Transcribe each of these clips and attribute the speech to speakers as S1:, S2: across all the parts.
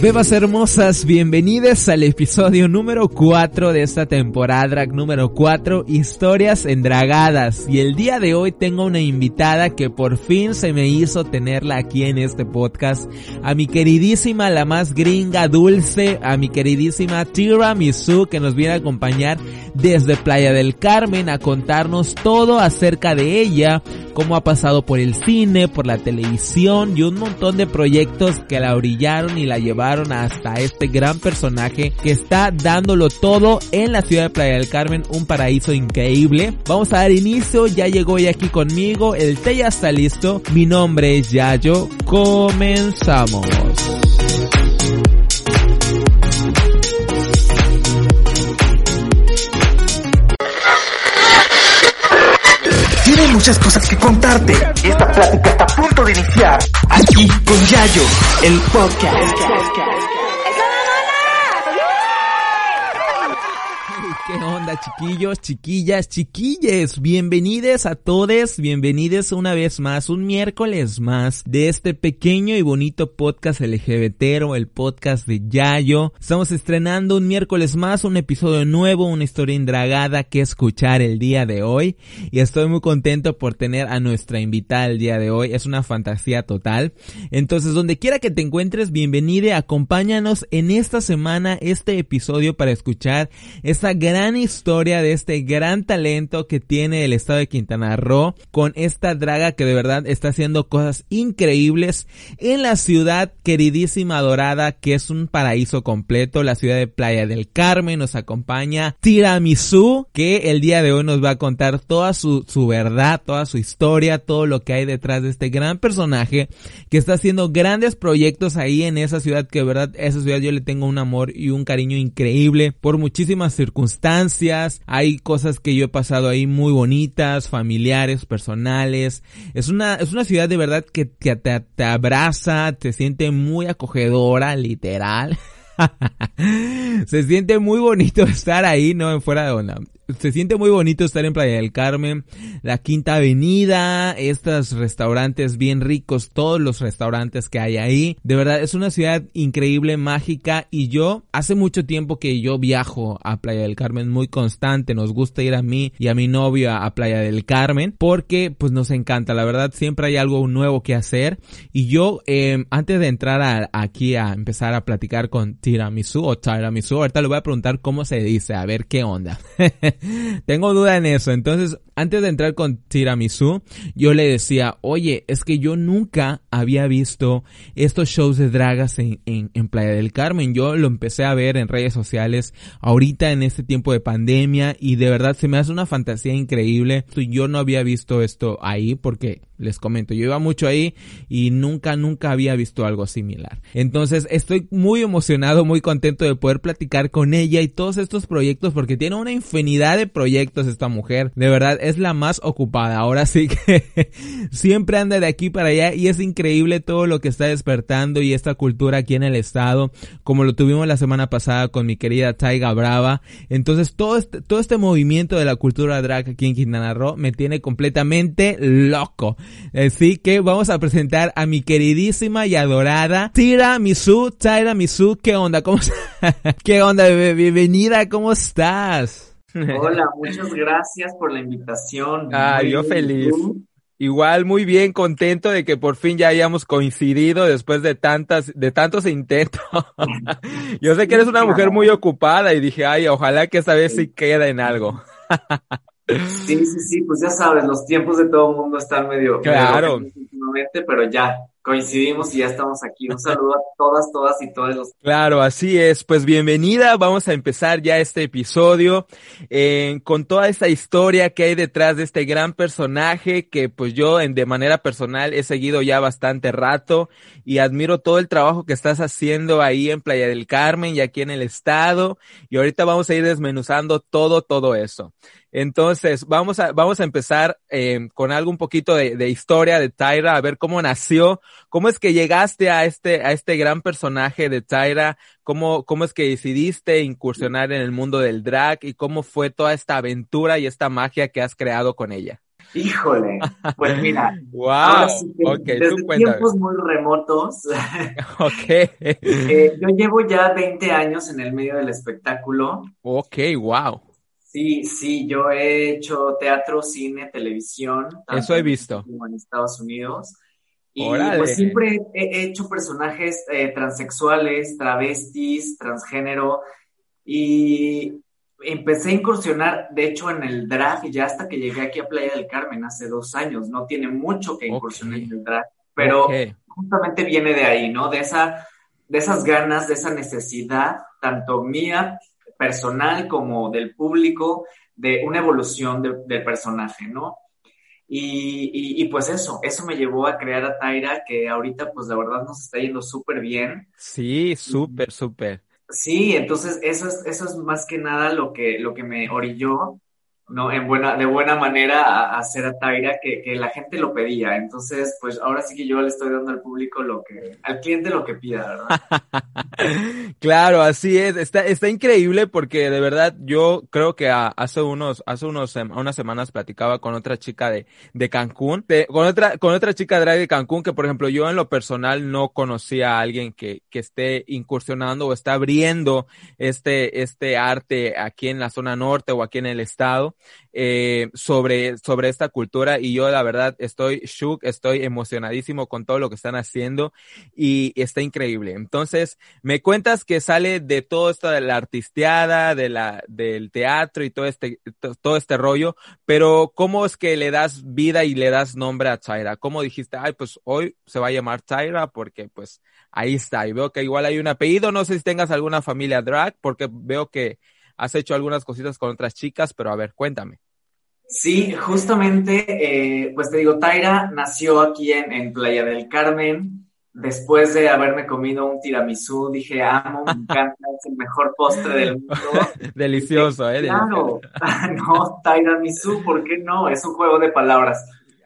S1: Bebas hermosas, bienvenidas al episodio número 4 de esta temporada drag número 4, historias endragadas. Y el día de hoy tengo una invitada que por fin se me hizo tenerla aquí en este podcast. A mi queridísima, la más gringa, dulce, a mi queridísima Tira Misu que nos viene a acompañar desde Playa del Carmen a contarnos todo acerca de ella, cómo ha pasado por el cine, por la televisión y un montón de proyectos que la brillaron y la llevaron hasta este gran personaje que está dándolo todo en la ciudad de Playa del Carmen, un paraíso increíble. Vamos a dar inicio, ya llegó ella aquí conmigo, el té ya está listo, mi nombre es Yayo, comenzamos.
S2: Muchas cosas que contarte. Esta plática está a punto de iniciar. Aquí con Yayo, el podcast.
S1: ¿Qué chiquillos, chiquillas, chiquilles? Bienvenidos a todos, bienvenidos una vez más, un miércoles más de este pequeño y bonito podcast LGBT o el podcast de Yayo. Estamos estrenando un miércoles más, un episodio nuevo, una historia indragada que escuchar el día de hoy. Y estoy muy contento por tener a nuestra invitada el día de hoy, es una fantasía total. Entonces, donde quiera que te encuentres, bienvenide, acompáñanos en esta semana, este episodio para escuchar esta gran gran historia de este gran talento que tiene el estado de Quintana Roo con esta draga que de verdad está haciendo cosas increíbles en la ciudad queridísima adorada que es un paraíso completo, la ciudad de Playa del Carmen. Nos acompaña Tiramisu que el día de hoy nos va a contar toda su, su verdad, toda su historia, todo lo que hay detrás de este gran personaje que está haciendo grandes proyectos ahí en esa ciudad que de verdad esa ciudad yo le tengo un amor y un cariño increíble por muchísimas circunstancias hay cosas que yo he pasado ahí muy bonitas, familiares, personales. Es una, es una ciudad de verdad que te, te, te abraza, te siente muy acogedora, literal. se siente muy bonito estar ahí, no fuera de onda se siente muy bonito estar en Playa del Carmen, la Quinta Avenida, estos restaurantes bien ricos, todos los restaurantes que hay ahí. De verdad, es una ciudad increíble, mágica y yo hace mucho tiempo que yo viajo a Playa del Carmen muy constante, nos gusta ir a mí y a mi novio a, Playa del Carmen porque pues nos encanta, la verdad siempre hay algo nuevo que hacer y yo eh, antes de entrar aquí a empezar a platicar con Tiramisu o Tiramisu, ahorita le voy a preguntar cómo se dice, a ver qué onda. Tengo duda en eso. Entonces, antes de entrar con Tiramisu, yo le decía, oye, es que yo nunca había visto estos shows de dragas en, Playa del Carmen. Yo lo empecé a ver en redes sociales ahorita en este tiempo de pandemia y de verdad se me hace una fantasía increíble. Yo no había visto esto ahí porque les comento, yo iba mucho ahí y nunca, nunca había visto algo similar. Entonces estoy muy emocionado, muy contento de poder platicar con ella y todos estos proyectos porque tiene una infinidad de proyectos esta mujer. De verdad, es la más ocupada. Ahora sí que siempre anda de aquí para allá y es increíble todo lo que está despertando y esta cultura aquí en el estado, como lo tuvimos la semana pasada con mi querida Taiga Brava. Entonces todo este, todo este movimiento de la cultura drag aquí en Quintana Roo me tiene completamente loco. Así que vamos a presentar a mi queridísima y adorada Tira Misu. Tira Misu, ¿qué onda? ¿Cómo ¿Qué onda? Bienvenida, ¿cómo estás?
S3: Hola, muchas gracias por la invitación.
S1: Ah, yo feliz. Igual muy bien, contento de que por fin ya hayamos coincidido después de tantas, de tantos intentos. yo sé que eres una mujer muy ocupada y dije, ay, ojalá que esta vez sí queda en algo.
S3: sí, sí, sí, pues ya sabes, los tiempos de todo el mundo están medio,
S1: claro.
S3: últimamente, pero ya, coincidimos y ya estamos aquí. Un saludo a todas, todas y todos los.
S1: Claro, así es. Pues bienvenida. Vamos a empezar ya este episodio eh, con toda esta historia que hay detrás de este gran personaje que pues yo en, de manera personal he seguido ya bastante rato y admiro todo el trabajo que estás haciendo ahí en Playa del Carmen y aquí en el estado. Y ahorita vamos a ir desmenuzando todo, todo eso. Entonces, vamos a, vamos a empezar eh, con algo un poquito de, de, historia de Tyra, a ver cómo nació, cómo es que llegaste a este, a este gran personaje de Tyra, cómo, cómo es que decidiste incursionar en el mundo del drag y cómo fue toda esta aventura y esta magia que has creado con ella.
S3: Híjole, pues mira,
S1: wow, okay,
S3: desde tiempos muy remotos,
S1: okay.
S3: Eh, yo llevo ya 20 años en el medio del espectáculo.
S1: Ok, wow.
S3: Sí, sí, yo he hecho teatro, cine, televisión.
S1: Eso he visto.
S3: En Estados Unidos. Y pues siempre he hecho personajes eh, transexuales, travestis, transgénero. Y empecé a incursionar, de hecho, en el drag ya hasta que llegué aquí a Playa del Carmen hace dos años. No tiene mucho que incursionar en el drag, pero justamente viene de ahí, ¿no? De, esa, de esas ganas, de esa necesidad, tanto mía, personal, como del público, de una evolución del personaje, ¿no? Y, y, pues eso, eso me llevó a crear a Taira, que ahorita pues la verdad nos está yendo súper bien.
S1: Sí, súper, súper.
S3: Sí, entonces eso es, eso es más que nada lo que, lo que me orilló ¿no? En buena, de buena manera a, hacer a Taira que, que, la gente lo pedía. Entonces, pues ahora sí que yo le estoy dando al público lo que, al cliente lo que pida, ¿verdad?
S1: claro, así es. Está, está increíble porque de verdad yo creo que hace unos, hace unos, unas semanas platicaba con otra chica de, de Cancún, con otra, con otra chica drag de Cancún que, por ejemplo, yo en lo personal no conocía a alguien que, que esté incursionando o está abriendo este, este arte aquí en la zona norte o aquí en el estado eh, sobre, sobre esta cultura y yo la verdad estoy shook, estoy emocionadísimo con todo lo que están haciendo y está increíble. Entonces, me cuentas que sale de todo esto de la artisteada, de la, del teatro y todo este, todo este rollo, pero ¿cómo es que le das vida y le das nombre a Tyra? ¿Cómo dijiste, ay, pues hoy se va a llamar Tyra porque pues ahí está y veo que igual hay un apellido, no sé si tengas alguna familia drag porque veo que has hecho algunas cositas con otras chicas, pero a ver, cuéntame.
S3: Sí, justamente, eh, pues te digo, Taira nació aquí en, en, Playa del Carmen. Después de haberme comido un tiramisú, dije, amo, me encanta, es el mejor postre del mundo.
S1: Delicioso, ¿eh?
S3: Claro, no, Taira Misú, ¿por qué no? Es un juego de palabras.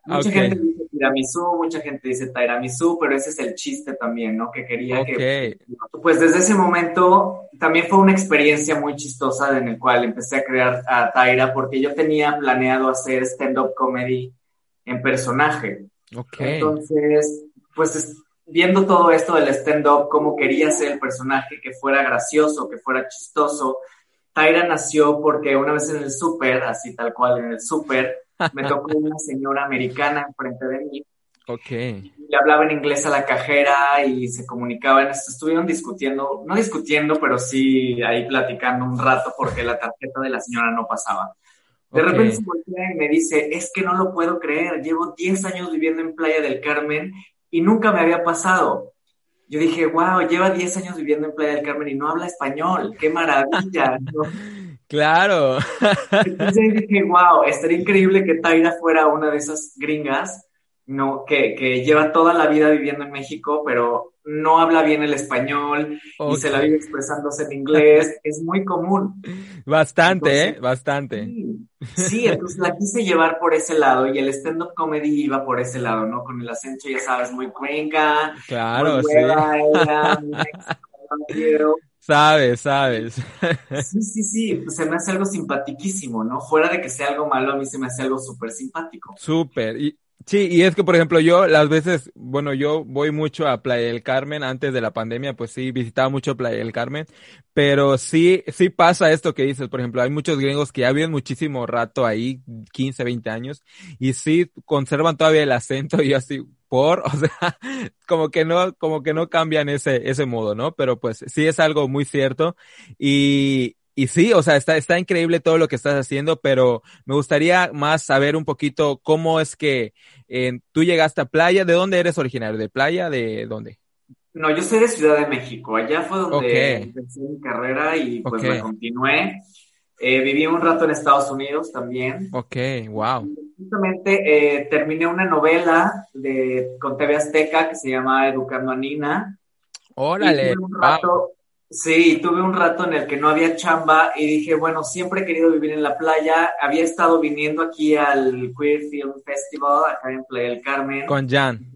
S3: Mucha gente dice tiramisú, mucha gente dice tiramisú, pero ese es el chiste también, ¿no? Que quería que... Pues desde ese momento también fue una experiencia muy chistosa en el cual empecé a crear a Taira porque yo tenía planeado hacer stand-up comedy en personaje. Entonces, pues viendo todo esto del stand-up, cómo quería ser el personaje, que fuera gracioso, que fuera chistoso. Taira nació porque una vez en el súper, así tal cual en el súper, me tocó una señora americana enfrente de mí.
S1: Ok.
S3: Le hablaba en inglés a la cajera y se comunicaban, estuvieron discutiendo, no discutiendo, pero sí ahí platicando un rato porque la tarjeta de la señora no pasaba. De repente se voltea y me dice, es que no lo puedo creer, llevo 10 años viviendo en Playa del Carmen y nunca me había pasado. Yo dije, wow, lleva 10 años viviendo en Playa del Carmen y no habla español, qué maravilla.
S1: Claro.
S3: Entonces dije, wow, estaría increíble que Taira fuera una de esas gringas, ¿no? Que, que lleva toda la vida viviendo en México, pero no habla bien el español y se la vive expresándose en inglés. es muy común.
S1: Bastante, ¿eh? Bastante.
S3: Sí, entonces la quise llevar por ese lado y el stand-up comedy iba por ese lado, ¿no? Con el acento, ya sabes, muy cuenca.
S1: Claro, sí. Sabes, sabes.
S3: Sí, sí, sí, pues se me hace algo simpaticísimo, ¿no? Fuera de que sea algo malo, a mí se me hace algo súper simpático.
S1: Súper. Y, sí, y es que, por ejemplo, yo las veces, bueno, yo voy mucho a Playa del Carmen, antes de la pandemia, pues sí, visitaba mucho Playa del Carmen, pero sí, sí pasa esto que dices, por ejemplo, hay muchos gringos que ya viven muchísimo rato ahí, 15, 20 años, y sí conservan todavía el acento y así, por, o sea, como que no, como que no cambian ese, ese modo, ¿no? Pero pues sí es algo muy cierto y, y sí, o sea, está, está increíble todo lo que estás haciendo, pero me gustaría más saber un poquito cómo es que eh, tú llegaste a Playa, ¿de dónde eres originario? ¿De Playa? ¿De dónde?
S3: No, yo soy de Ciudad de México, allá fue donde empecé mi carrera y pues me continué. Eh, viví un rato en Estados Unidos también.
S1: Ok, wow.
S3: Justamente eh, terminé una novela de, con TV Azteca que se llama Educando a Nina.
S1: Órale.
S3: Sí, tuve un rato en el que no había chamba y dije, bueno, siempre he querido vivir en la playa. Había estado viniendo aquí al Queer Film Festival, acá en Playa del Carmen.
S1: Con Jan.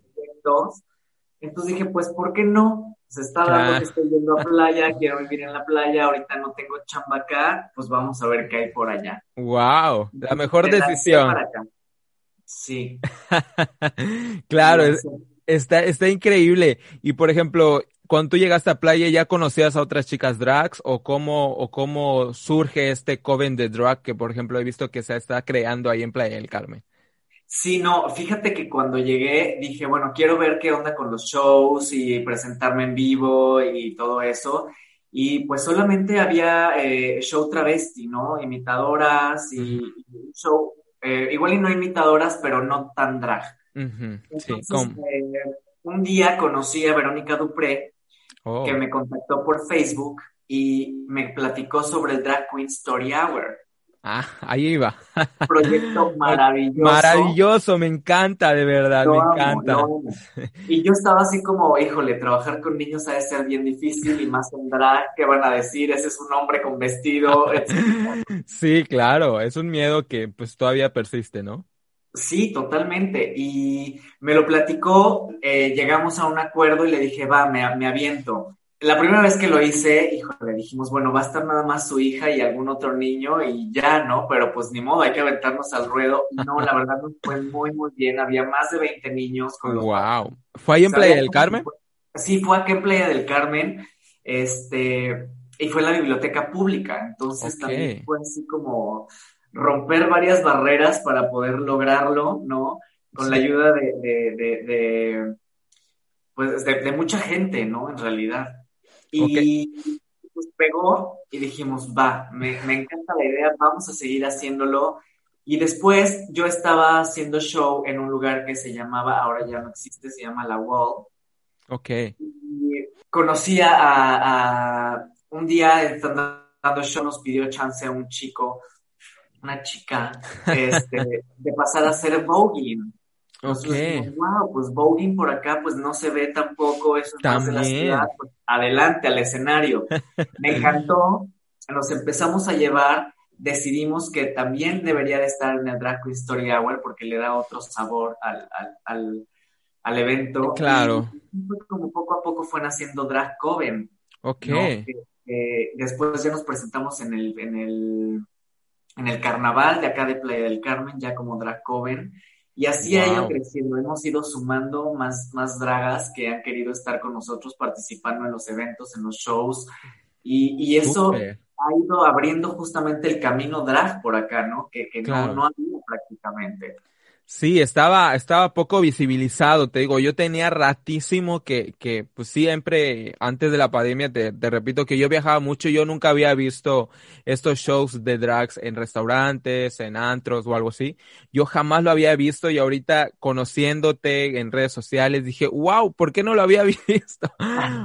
S3: Entonces dije, pues, ¿por qué no? Se está dando que estoy yendo a playa, quiero vivir en la playa, ahorita no tengo chamba acá, pues vamos a ver qué hay por allá.
S1: Wow, la mejor decisión.
S3: Sí.
S1: claro, está, está increíble. Y por ejemplo, cuando tú llegaste a playa, ¿ya conocías a otras chicas drags? ¿O cómo, o cómo surge este coven de drag que, por ejemplo, he visto que se está creando ahí en Playa del Carmen?
S3: Sí, no, fíjate que cuando llegué dije, bueno, quiero ver qué onda con los shows y presentarme en vivo y todo eso. Y pues solamente había eh, show travesti, ¿no? Imitadoras y, show, eh, igual y no imitadoras, pero no tan drag. sí, eh, un día conocí a Verónica Dupré, oh. que me contactó por Facebook y me platicó sobre el Drag Queen Story Hour.
S1: Ah, ahí iba.
S3: Proyecto maravilloso.
S1: Maravilloso, me encanta, de verdad, me encanta.
S3: Y yo estaba así como, híjole, trabajar con niños ha de ser bien difícil y más tendrá, ¿qué van a decir? Ese es un hombre con vestido,
S1: Sí, claro, es un miedo que pues todavía persiste, ¿no?
S3: Sí, totalmente. Y me lo platicó, eh, llegamos a un acuerdo y le dije, va, me, me aviento la primera vez que lo hice, híjole, dijimos, bueno, va a estar nada más su hija y algún otro niño y ya, ¿no? Pero pues ni modo, hay que aventarnos al ruedo. No, la verdad nos fue muy, muy bien. Había más de 20 niños con los...
S1: ¡Wow! ¿Fue ahí en Playa del Carmen?
S3: Sí, fue aquí en Playa del Carmen. Este, y fue en la biblioteca pública. Entonces también fue así como romper varias barreras para poder lograrlo, ¿no? Con la ayuda de, de, de, pues, de mucha gente, ¿no? En realidad. Y pues pegó y dijimos, va, me, me encanta la idea, vamos a seguir haciéndolo. Y después yo estaba haciendo show en un lugar que se llamaba, ahora ya no existe, se llama La Wall.
S1: Ok.
S3: Y conocí a, un día estando dando show, nos pidió chance a un chico, una chica, este, de pasar a ser voguing. Ok. wow, pues voguing por acá, pues no se ve tampoco, eso es más de la ciudad, pues, adelante al escenario. Me encantó, nos empezamos a llevar, decidimos que también debería de estar en el Drag Queen Story Hour porque le da otro sabor al, al, al, evento.
S1: Claro.
S3: como poco a poco fue naciendo Drag Coven.
S1: Ok.
S3: después ya nos presentamos en el, en el, en el carnaval de acá de Playa del Carmen, ya como Drag Coven. Y así ha ido creciendo. Hemos ido sumando más, más dragas que han querido estar con nosotros participando en los eventos, en los shows. Y, y eso ha ido abriendo justamente el camino drag por acá, ¿no? Que, que no, no había prácticamente.
S1: Sí, estaba, estaba poco visibilizado, te digo, yo tenía ratísimo que, que pues siempre, antes de la pandemia, te, te repito que yo viajaba mucho, yo nunca había visto estos shows de drags en restaurantes, en antros o algo así. Yo jamás lo había visto y ahorita conociéndote en redes sociales dije, wow, ¿por qué no lo había visto?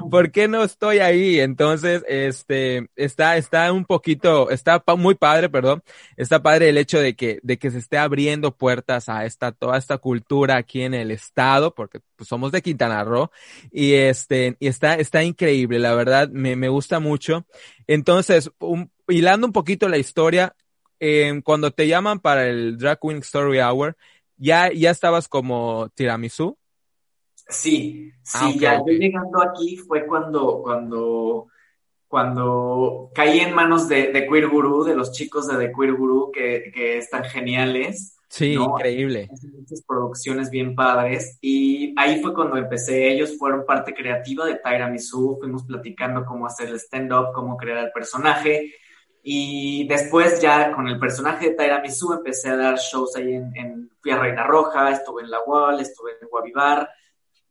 S1: ¿Por qué no estoy ahí? Entonces, este, está, está un poquito, está muy padre, perdón, está padre el hecho de que, de que se esté abriendo puertas a está toda esta cultura aquí en el estado, porque pues, somos de Quintana Roo, y este, y está, está increíble, la verdad, me, me gusta mucho. Entonces, hilando un poquito la historia, eh, cuando te llaman para el Drag Queen Story Hour, ¿ya, ya estabas como tiramisú?
S3: Sí, ah, sí, ya yo llegando aquí fue cuando, cuando, cuando caí en manos de, de Queer Guru, de los chicos de The Queer Guru, que, que están geniales.
S1: Sí, increíble.
S3: Muchas producciones bien padres. Y ahí fue cuando empecé. Ellos fueron parte creativa de Taira Misu. Fuimos platicando cómo hacer el stand-up, cómo crear el personaje. Y después ya con el personaje de Taira Misu empecé a dar shows ahí en, en fui a Reina Roja, estuve en La Wall, estuve en Guavivar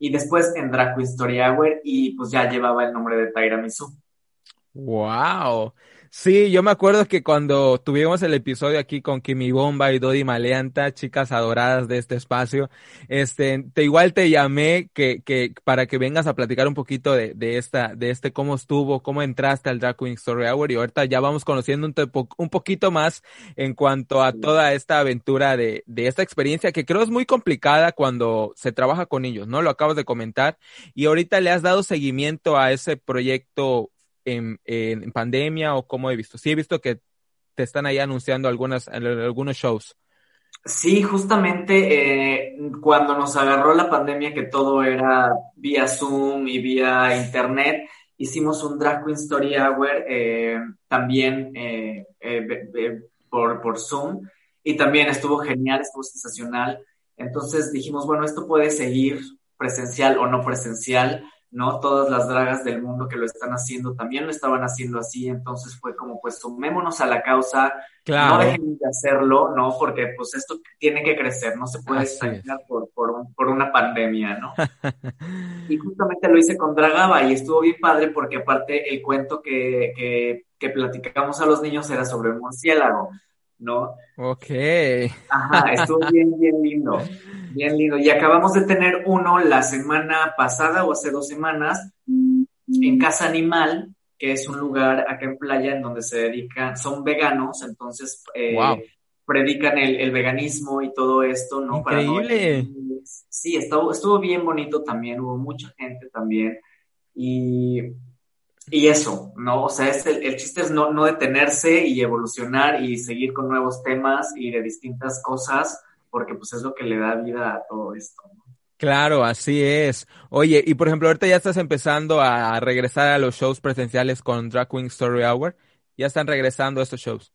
S3: y después en Queen Story Hour y pues ya llevaba el nombre de Taira Misu.
S1: Wow. Sí, yo me acuerdo que cuando tuvimos el episodio aquí con Kimi Bomba y Dodi Maleanta, chicas adoradas de este espacio, este, te igual te llamé que, que, para que vengas a platicar un poquito de, de esta, de este cómo estuvo, cómo entraste al Drag Queen Story Hour y ahorita ya vamos conociendo un, un poquito más en cuanto a toda esta aventura de, de esta experiencia que creo es muy complicada cuando se trabaja con ellos, ¿no? Lo acabas de comentar y ahorita le has dado seguimiento a ese proyecto en, en, pandemia o cómo he visto? Sí he visto que te están ahí anunciando algunas, algunos shows.
S3: Sí, justamente eh, cuando nos agarró la pandemia que todo era vía Zoom y vía Internet, hicimos un Drag Queen Story Hour eh, también eh, por, por Zoom y también estuvo genial, estuvo sensacional. Entonces dijimos, bueno, esto puede seguir presencial o no presencial, ¿no? Todas las dragas del mundo que lo están haciendo también lo estaban haciendo así, entonces fue como, pues sumémonos a la causa, no dejen de hacerlo, ¿no? Porque pues esto tiene que crecer, no se puede estancar por, por, una pandemia, ¿no? y justamente lo hice con Dragaba y estuvo bien padre porque aparte el cuento que, que, que platicamos a los niños era sobre un murciélago. ¿No?
S1: Ok.
S3: Ajá, estuvo bien, bien lindo, bien lindo. Y acabamos de tener uno la semana pasada o hace dos semanas en Casa Animal, que es un lugar acá en playa en donde se dedican, son veganos, entonces eh, predican el, veganismo y todo esto, ¿no?
S1: Increíble.
S3: sí, estuvo, estuvo bien bonito también, hubo mucha gente también. Y y eso, ¿no? O sea, es el, chiste es no, no, detenerse y evolucionar y seguir con nuevos temas y de distintas cosas, porque pues es lo que le da vida a todo esto.
S1: Claro, así es. Oye, y por ejemplo, ahorita ya estás empezando a regresar a los shows presenciales con Drag Queen Story Hour. ¿Ya están regresando estos shows?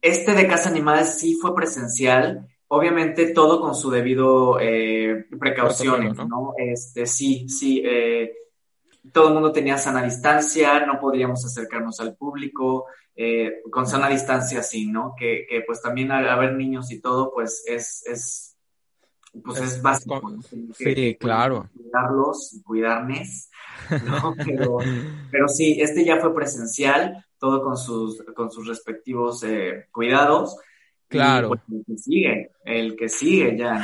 S3: Este de Casa Animales sí fue presencial. Obviamente todo con su debido eh, precauciones, ¿no? Este, sí, sí. Eh, todo el mundo tenía sana distancia, no podríamos acercarnos al público, eh, con sana distancia sí, ¿no? Que, pues también al haber niños y todo, pues es, es pues es, básico.
S1: sí, claro.
S3: Cuidarlos, cuidarmes, ¿no? Pero, sí, este ya fue presencial, todo con sus, con sus respectivos eh, cuidados.
S1: Claro.
S3: Pues, el que sigue, el que sigue ya.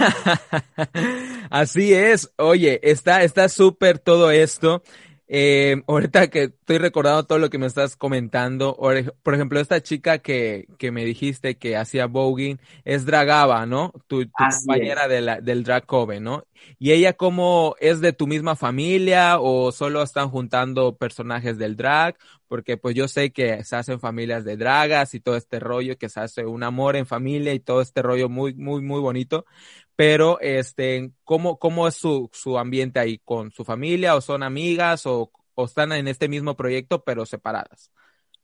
S1: Así es. Oye, está súper todo esto. Eh, ahorita que estoy recordando todo lo que me estás comentando, por ejemplo, esta chica que, que me dijiste que hacía voguing es Dragaba, ¿no? Tu, compañera de la, del drag coven, ¿no? ¿Y ella cómo es de tu misma familia o solo están juntando personajes del drag? Porque pues yo sé que se hacen familias de dragas y todo este rollo, que se hace un amor en familia y todo este rollo muy, muy, muy bonito pero este, ¿cómo, cómo es su, su ambiente ahí? ¿Con su familia o son amigas o, o están en este mismo proyecto pero separadas?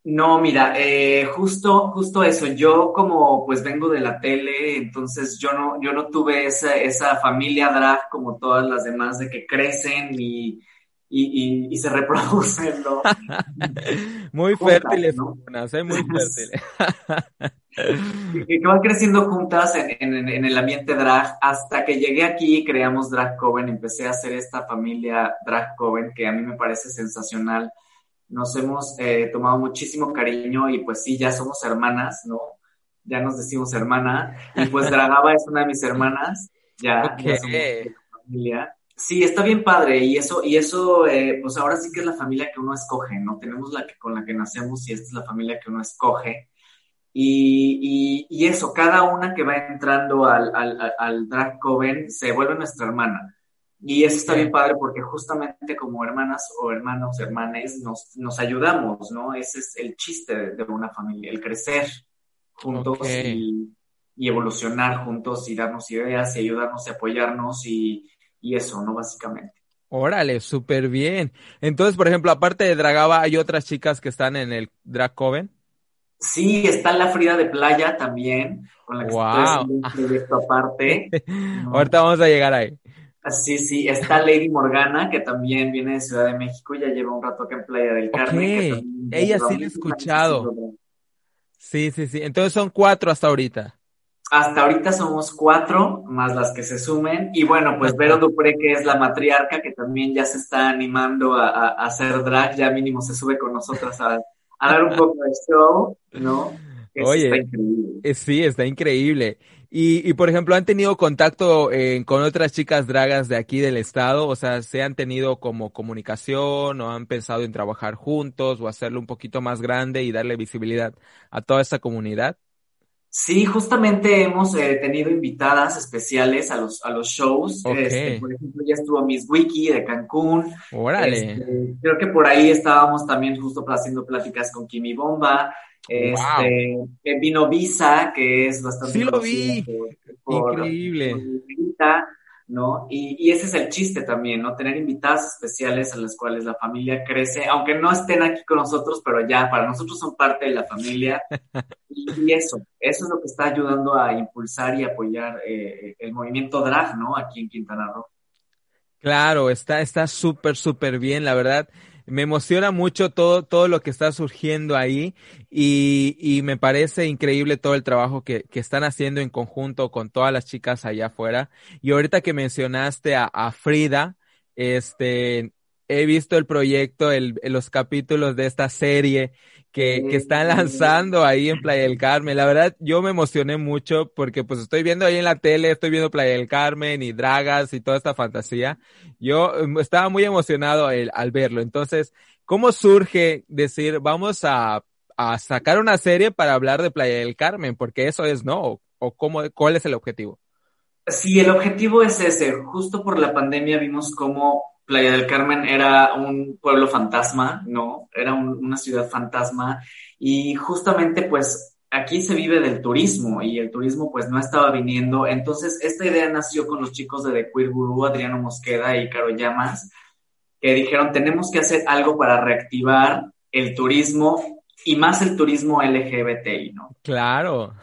S3: No, mira, eh, justo, justo eso. Yo como pues vengo de la tele, entonces yo no, yo no tuve esa, esa familia drag como todas las demás de que crecen y, y, y, se reproducen, ¿no?
S1: muy fértiles, ¿no? ¿eh? muy fértiles.
S3: que, van creciendo juntas en, en, el ambiente drag hasta que llegué aquí y creamos Drag Coven, empecé a hacer esta familia Drag Coven que a mí me parece sensacional. Nos hemos eh, tomado muchísimo cariño y pues sí, ya somos hermanas, ¿no? Ya nos decimos hermana y pues Dragaba es una de mis hermanas, ya, familia. Sí, está bien padre y eso, y eso, eh, pues ahora sí que es la familia que uno escoge, ¿no? Tenemos la que con la que nacemos y esta es la familia que uno escoge. Y, y, eso, cada una que va entrando al, al, al drag coven se vuelve nuestra hermana. Y eso está bien padre porque justamente como hermanas o hermanos, hermanes, nos, nos ayudamos, ¿no? Ese es el chiste de, una familia, el crecer juntos y, y, evolucionar juntos y darnos ideas y ayudarnos y apoyarnos y, y eso, ¿no? Básicamente.
S1: Órale, súper bien. Entonces, por ejemplo, aparte de Dragaba, ¿hay otras chicas que están en el Drag Coven?
S3: Sí, está la Frida de Playa también, con la que wow. estoy aparte.
S1: Ahorita vamos a llegar ahí.
S3: Sí, sí, está Lady Morgana, que también viene de Ciudad de México, ya lleva un rato acá en Playa del Carmen.
S1: Ella sí la he escuchado. Sí, sí, sí. Entonces son cuatro hasta ahorita.
S3: Hasta ahorita somos cuatro, más las que se sumen. Y bueno, pues Vero Dupré, que es la matriarca, que también ya se está animando a, a hacer drag, ya mínimo se sube con nosotras a, a dar un poco de show, ¿no?
S1: Oye, está increíble. Eh, sí, está increíble. Y, y por ejemplo, ¿han tenido contacto eh, con otras chicas dragas de aquí del estado? O sea, ¿se han tenido como comunicación o han pensado en trabajar juntos o hacerlo un poquito más grande y darle visibilidad a toda esta comunidad?
S3: Sí, justamente hemos eh, tenido invitadas especiales a los, a los shows. Este, por ejemplo, ya estuvo Miss Wiki de Cancún.
S1: Órale.
S3: Este, creo que por ahí estábamos también justo haciendo pláticas con Kimi Bomba. Este, eh, vino Visa, que es bastante.
S1: Sí, lo vi. Increíble.
S3: ¿No? Y, ese es el chiste también, ¿no? Tener invitadas especiales a las cuales la familia crece, aunque no estén aquí con nosotros, pero ya para nosotros son parte de la familia. Y, eso, eso es lo que está ayudando a impulsar y apoyar eh, el movimiento drag, ¿no? Aquí en Quintana Roo.
S1: Claro, está está súper, súper bien, la verdad me emociona mucho todo, todo lo que está surgiendo ahí y, y me parece increíble todo el trabajo que, que, están haciendo en conjunto con todas las chicas allá afuera. Y ahorita que mencionaste a, Frida, este, he visto el proyecto, el, los capítulos de esta serie que, que están lanzando ahí en Playa del Carmen. La verdad, yo me emocioné mucho porque pues estoy viendo ahí en la tele, estoy viendo Playa del Carmen y Dragas y toda esta fantasía. Yo em, estaba muy emocionado al, verlo. Entonces, ¿cómo surge decir, vamos a, a sacar una serie para hablar de Playa del Carmen? Porque eso es, ¿no? ¿O cómo, cuál es el objetivo?
S3: Sí, el objetivo es ese. Justo por la pandemia vimos cómo Playa del Carmen era un pueblo fantasma, ¿no? Era una ciudad fantasma y justamente pues aquí se vive del turismo y el turismo pues no estaba viniendo. Entonces esta idea nació con los chicos de The Queer Guru, Adriano Mosqueda y Caro Llamas, que dijeron tenemos que hacer algo para reactivar el turismo y más el turismo LGBTI, ¿no?
S1: Claro.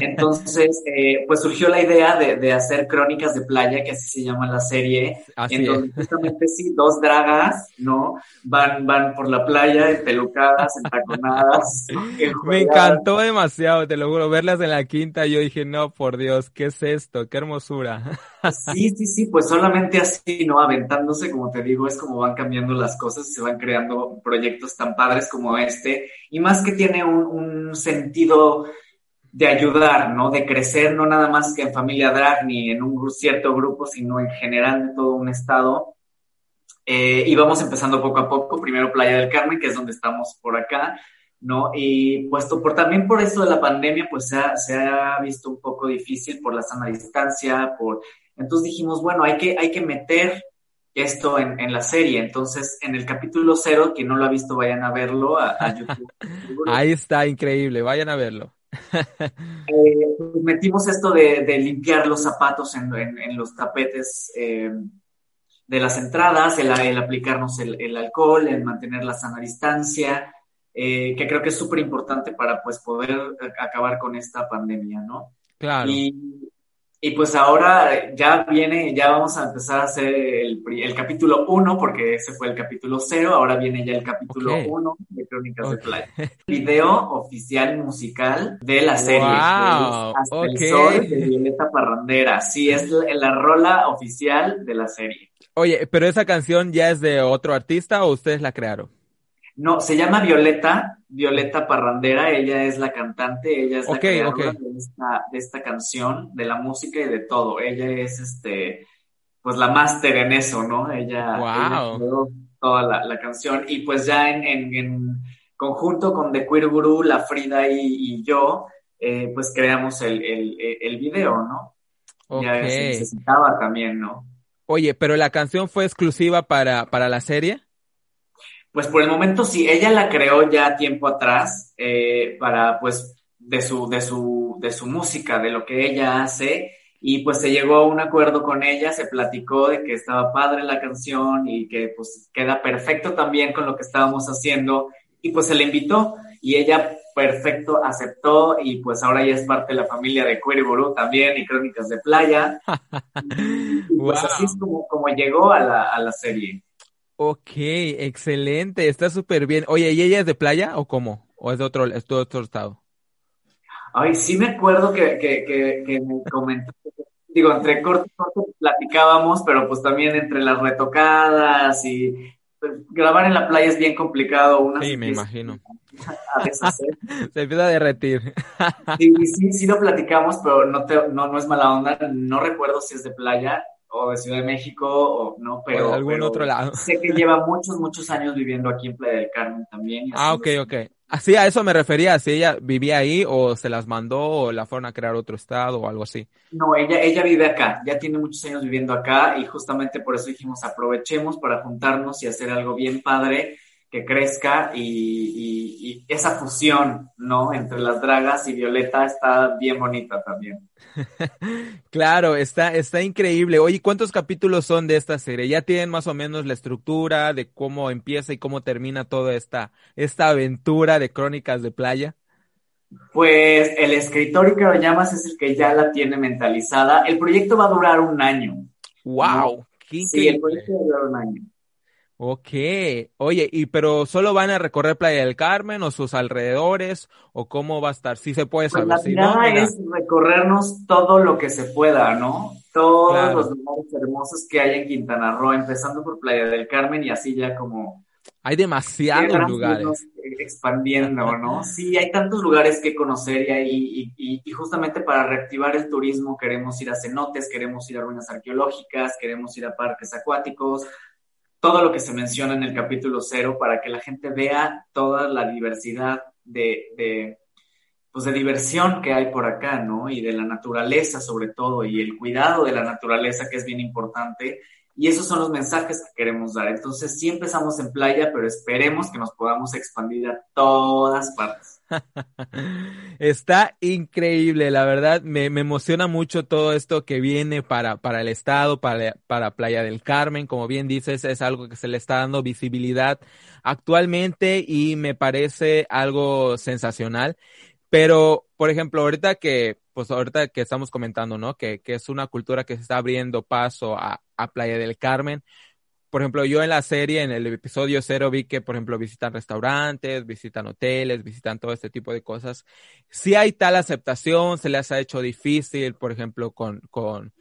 S3: Entonces, eh, pues surgió la idea de, de, hacer crónicas de playa, que así se llama la serie, en donde justamente sí, dos dragas, ¿no? Van, van por la playa, pelucadas, entaconadas.
S1: Me encantó demasiado, te lo juro, verlas en la quinta, yo dije, no, por Dios, ¿qué es esto? ¡Qué hermosura!
S3: Sí, sí, sí, pues solamente así, ¿no? Aventándose, como te digo, es como van cambiando las cosas, se van creando proyectos tan padres como este, y más que tiene un, un sentido de ayudar, ¿no? De crecer, no nada más que en familia drag ni en un cierto grupo, sino en general de todo un estado. Eh, y vamos empezando poco a poco, primero Playa del Carmen, que es donde estamos por acá, ¿no? Y puesto por también por esto de la pandemia, pues se ha, visto un poco difícil por la sana distancia, por... Entonces dijimos, bueno, hay que, hay que meter esto en, la serie. Entonces, en el capítulo cero, quien no lo ha visto, vayan a verlo a YouTube.
S1: Ahí está, increíble, vayan a verlo.
S3: Eh, pues metimos esto de, limpiar los zapatos en, los tapetes eh, de las entradas, el, aplicarnos el, alcohol, el mantener la sana distancia, eh, que creo que es súper importante para pues poder acabar con esta pandemia, ¿no?
S1: Claro.
S3: Y pues ahora ya viene, ya vamos a empezar a hacer el, el capítulo 1, porque ese fue el capítulo 0, ahora viene ya el capítulo 1 de Crónicas de Playa. Video oficial musical de la serie.
S1: Wow.
S3: Hasta el sol de Violeta Parrandera. Sí, es la, la rola oficial de la serie.
S1: Oye, pero esa canción ya es de otro artista o ustedes la crearon?
S3: No, se llama Violeta, Violeta Parrandera, ella es la cantante, ella es la creadora de, esta, de, esta, canción, de la música y de todo. Ella es este, pues la máster en eso, ¿no? Ella,
S1: wow.
S3: toda la, canción. Y pues ya en, en, conjunto con The Queer Guru, la Frida y, yo, eh, pues creamos el, el, el video, ¿no? Ya se necesitaba también, ¿no?
S1: Oye, pero la canción fue exclusiva para, para la serie.
S3: Pues por el momento sí, ella la creó ya tiempo atrás eh, para pues de su, de su, de su música, de lo que ella hace y pues se llegó a un acuerdo con ella, se platicó de que estaba padre la canción y que pues queda perfecto también con lo que estábamos haciendo y pues se le invitó y ella perfecto aceptó y pues ahora ya es parte de la familia de Cueriburu también y Crónicas de Playa. y pues así es como, como llegó a la, a la serie.
S1: Ok, excelente, está súper bien. Oye, ¿y ella es de playa o cómo? ¿O es de otro, es de otro estado?
S3: Ay, sí me acuerdo que, que, que, me comentó, digo, entre corto y corto platicábamos, pero pues también entre las retocadas y pues, grabar en la playa es bien complicado.
S1: Una sí, me imagino. Se empieza a derretir.
S3: sí, sí, sí lo platicamos, pero no, te, no, no es mala onda, no recuerdo si es de playa o de Ciudad de México, o no, pero.
S1: de algún otro lado.
S3: Sé que lleva muchos, muchos años viviendo aquí en Playa del Carmen también.
S1: Ah, ok, ok. Así a eso me refería, si ella vivía ahí o se las mandó o la fueron a crear otro estado o algo así.
S3: No, ella, ella vive acá, ya tiene muchos años viviendo acá y justamente por eso dijimos aprovechemos para juntarnos y hacer algo bien padre que crezca y, esa fusión, ¿no? Entre las dragas y Violeta está bien bonita también.
S1: claro, está, está increíble. Oye, ¿cuántos capítulos son de esta serie? ¿Ya tienen más o menos la estructura de cómo empieza y cómo termina toda esta, esta aventura de Crónicas de Playa?
S3: Pues el escritor que lo llamas es el que ya la tiene mentalizada. El proyecto va a durar un año.
S1: ¡Wow!
S3: Sí, el proyecto va a durar un año.
S1: Ok, oye, y pero solo van a recorrer Playa del Carmen o sus alrededores o cómo va a estar, sí se puede
S3: pues
S1: saber.
S3: la idea es recorrernos todo lo que se pueda, ¿no? Todos los lugares hermosos que hay en Quintana Roo, empezando por Playa del Carmen y así ya como
S1: hay demasiados lugares.
S3: Expandiendo, ¿no? Sí, hay tantos lugares que conocer y, y, y, justamente para reactivar el turismo queremos ir a cenotes, queremos ir a ruinas arqueológicas, queremos ir a parques acuáticos, todo lo que se menciona en el capítulo cero para que la gente vea toda la diversidad de, pues de diversión que hay por acá, ¿no? Y de la naturaleza sobre todo, y el cuidado de la naturaleza que es bien importante y esos son los mensajes que queremos dar. Entonces, sí empezamos en playa, pero esperemos que nos podamos expandir a todas partes.
S1: Está increíble, la verdad, me, emociona mucho todo esto que viene para, para el Estado, para, para Playa del Carmen. Como bien dices, es algo que se le está dando visibilidad actualmente y me parece algo sensacional. Pero, por ejemplo, ahorita que pues ahorita que estamos comentando, ¿no? Que, que es una cultura que se está abriendo paso a, a Playa del Carmen. Por ejemplo, yo en la serie, en el episodio cero, vi que, por ejemplo, visitan restaurantes, visitan hoteles, visitan todo este tipo de cosas. Si hay tal aceptación, se les ha hecho difícil, por ejemplo, con, con,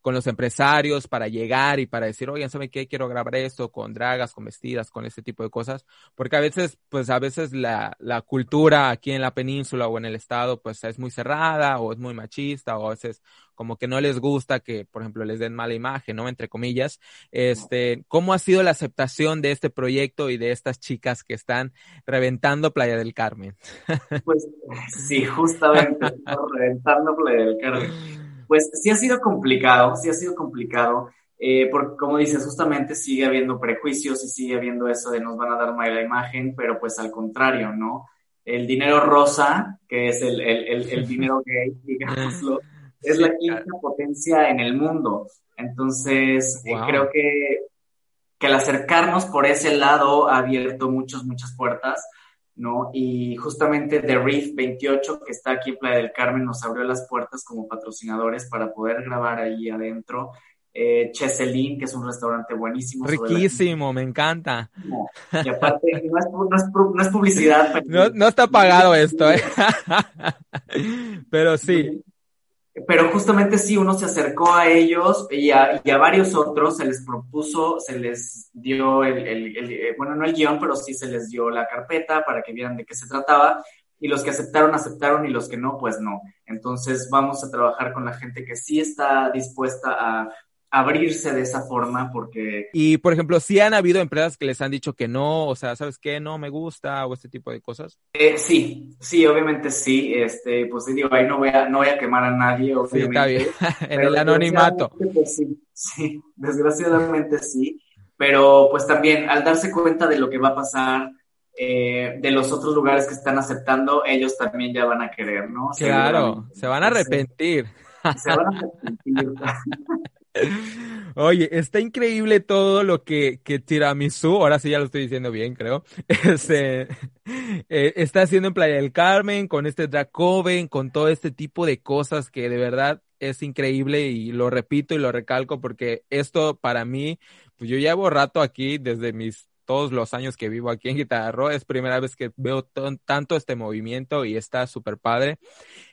S1: con los empresarios para llegar y para decir, oigan, ¿saben qué? Quiero grabar esto con dragas, con vestidas, con ese tipo de cosas. Porque a veces, pues a veces la, la cultura aquí en la península o en el estado, pues es muy cerrada o es muy machista o a veces como que no les gusta que, por ejemplo, les den mala imagen, ¿no? Entre comillas. Este, ¿cómo ha sido la aceptación de este proyecto y de estas chicas que están reventando Playa del Carmen?
S3: Pues sí, justamente, reventando Playa del Carmen. Pues sí ha sido complicado, sí ha sido complicado, eh, porque como dices, justamente sigue habiendo prejuicios y sigue habiendo eso de nos van a dar mala imagen, pero pues al contrario, ¿no? El dinero rosa, que es el, el, el, dinero gay, digámoslo, es la quinta potencia en el mundo. Entonces, eh, creo que, que el acercarnos por ese lado ha abierto muchas, muchas puertas. ¿No? Y justamente The Reef 28, que está aquí en Playa del Carmen, nos abrió las puertas como patrocinadores para poder grabar ahí adentro. Eh, Cheselin, que es un restaurante buenísimo.
S1: Riquísimo, me encanta.
S3: Y aparte, no es, no es publicidad.
S1: no, no, está pagado esto, ¿eh? pero sí
S3: pero justamente sí, uno se acercó a ellos y a, varios otros se les propuso, se les dio el, eh, bueno, no el guion, pero sí se les dio la carpeta para que vieran de qué se trataba. Y los que aceptaron, aceptaron y los que no, pues no. Entonces vamos a trabajar con la gente que sí está dispuesta a abrirse de esa forma porque...
S1: Y, por ejemplo, si han habido empresas que les han dicho que no, o sea, ¿sabes qué? No me gusta o este tipo de cosas.
S3: Eh, sí, sí, obviamente sí, este, pues digo, ahí no voy a, no voy a quemar a nadie, obviamente.
S1: Sí, está bien, en el anonimato.
S3: Pues, sí, sí, desgraciadamente sí, pero pues también al darse cuenta de lo que va a pasar, eh, de los otros lugares que están aceptando, ellos también ya van a querer, ¿no?
S1: Claro, se van a arrepentir.
S3: Se van a arrepentir.
S1: Oye, está increíble todo lo que, que Tiramisu, ahora sí ya lo estoy diciendo bien, creo, este, eh, está haciendo en Playa del Carmen, con este Dracoven, con todo este tipo de cosas que de verdad es increíble y lo repito y lo recalco porque esto para mí, pues yo llevo rato aquí desde mis todos los años que vivo aquí en Guitarro, es primera vez que veo tanto este movimiento y está súper padre.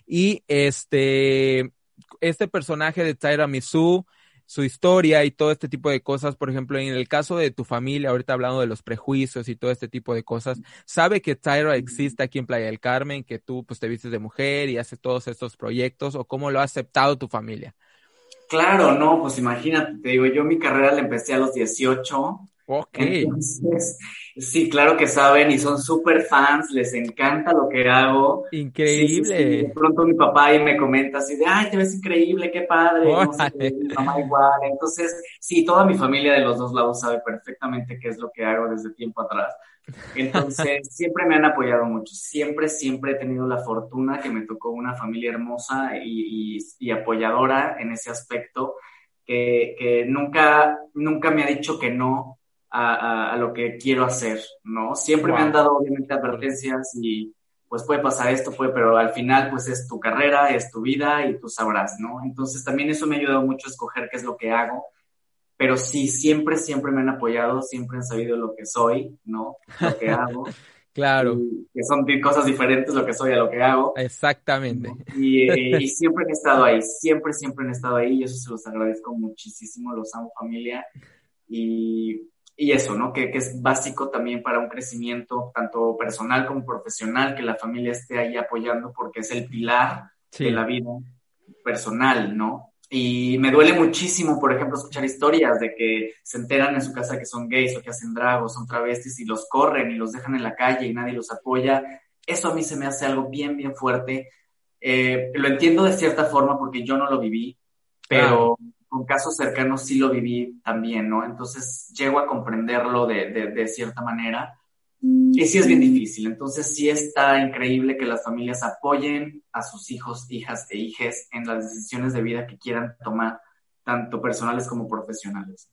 S1: Y este, este personaje de Tyra Misu, su historia y todo este tipo de cosas. Por ejemplo, en el caso de tu familia, ahorita hablando de los prejuicios y todo este tipo de cosas, sabe que Tyra existe aquí en Playa del Carmen, que tú pues te vistes de mujer y haces todos estos proyectos, o cómo lo ha aceptado tu familia.
S3: Claro, no, pues imagínate, te digo, yo mi carrera la empecé a los 18
S1: Ok.
S3: sí, claro que saben y son súper fans, les encanta lo que hago.
S1: Increíble.
S3: de pronto mi papá ahí me comenta así de, ay, te ves increíble, qué padre. mi mamá igual. Entonces, sí, toda mi familia de los dos lados sabe perfectamente qué es lo que hago desde tiempo atrás. Entonces, siempre me han apoyado mucho. Siempre, siempre he tenido la fortuna que me tocó una familia hermosa y, y apoyadora en ese aspecto. Que, que, nunca, nunca me ha dicho que no a, lo que quiero hacer, ¿no? Siempre me han dado obviamente advertencias y pues puede pasar esto, puede, pero al final pues es tu carrera, es tu vida y tú sabrás, ¿no? Entonces también eso me ha ayudado mucho a escoger qué es lo que hago, pero sí, siempre, siempre me han apoyado, siempre han sabido lo que soy, ¿no? Lo que hago.
S1: Claro.
S3: que son cosas diferentes lo que soy a lo que hago.
S1: Exactamente.
S3: Y, y, siempre han estado ahí, siempre, siempre han estado ahí y eso se los agradezco muchísimo, los amo familia. Y y eso, ¿no? Que, que, es básico también para un crecimiento tanto personal como profesional, que la familia esté ahí apoyando porque es el pilar de la vida personal, ¿no? Y me duele muchísimo, por ejemplo, escuchar historias de que se enteran en su casa que son gays o que hacen dragos, son travestis y los corren y los dejan en la calle y nadie los apoya. Eso a mí se me hace algo bien, bien fuerte. Eh, lo entiendo de cierta forma porque yo no lo viví, pero con casos cercanos sí lo viví también, ¿no? Entonces llego a comprenderlo de, de, cierta manera. Y sí es bien difícil. Entonces sí está increíble que las familias apoyen a sus hijos, hijas e hijes en las decisiones de vida que quieran tomar, tanto personales como profesionales.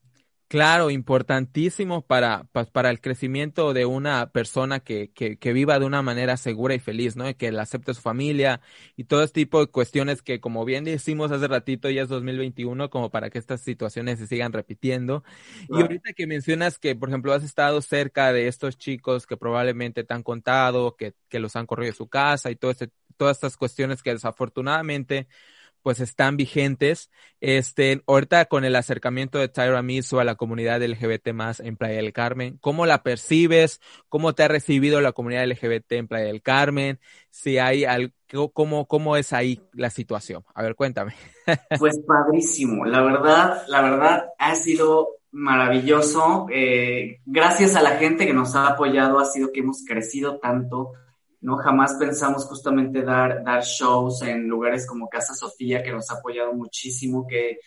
S1: Claro, importantísimo para, para el crecimiento de una persona que, que, que, viva de una manera segura y feliz, ¿no? Y que la acepte su familia y todo este tipo de cuestiones que, como bien decimos hace ratito, ya es 2021, como para que estas situaciones se sigan repitiendo. Y ahorita que mencionas que, por ejemplo, has estado cerca de estos chicos que probablemente te han contado, que, que los han corrido de su casa y todo este, todas estas cuestiones que desafortunadamente pues están vigentes. Este, ahorita con el acercamiento de Tyra Miso a la comunidad LGBT más en Playa del Carmen, ¿cómo la percibes? ¿Cómo te ha recibido la comunidad LGBT en Playa del Carmen? Si hay algo, cómo, cómo es ahí la situación? A ver, cuéntame.
S3: Pues padrísimo. La verdad, la verdad ha sido maravilloso. Eh, gracias a la gente que nos ha apoyado, ha sido que hemos crecido tanto ¿no? Jamás pensamos justamente dar, dar shows en lugares como Casa Sofía, que nos ha apoyado muchísimo, que,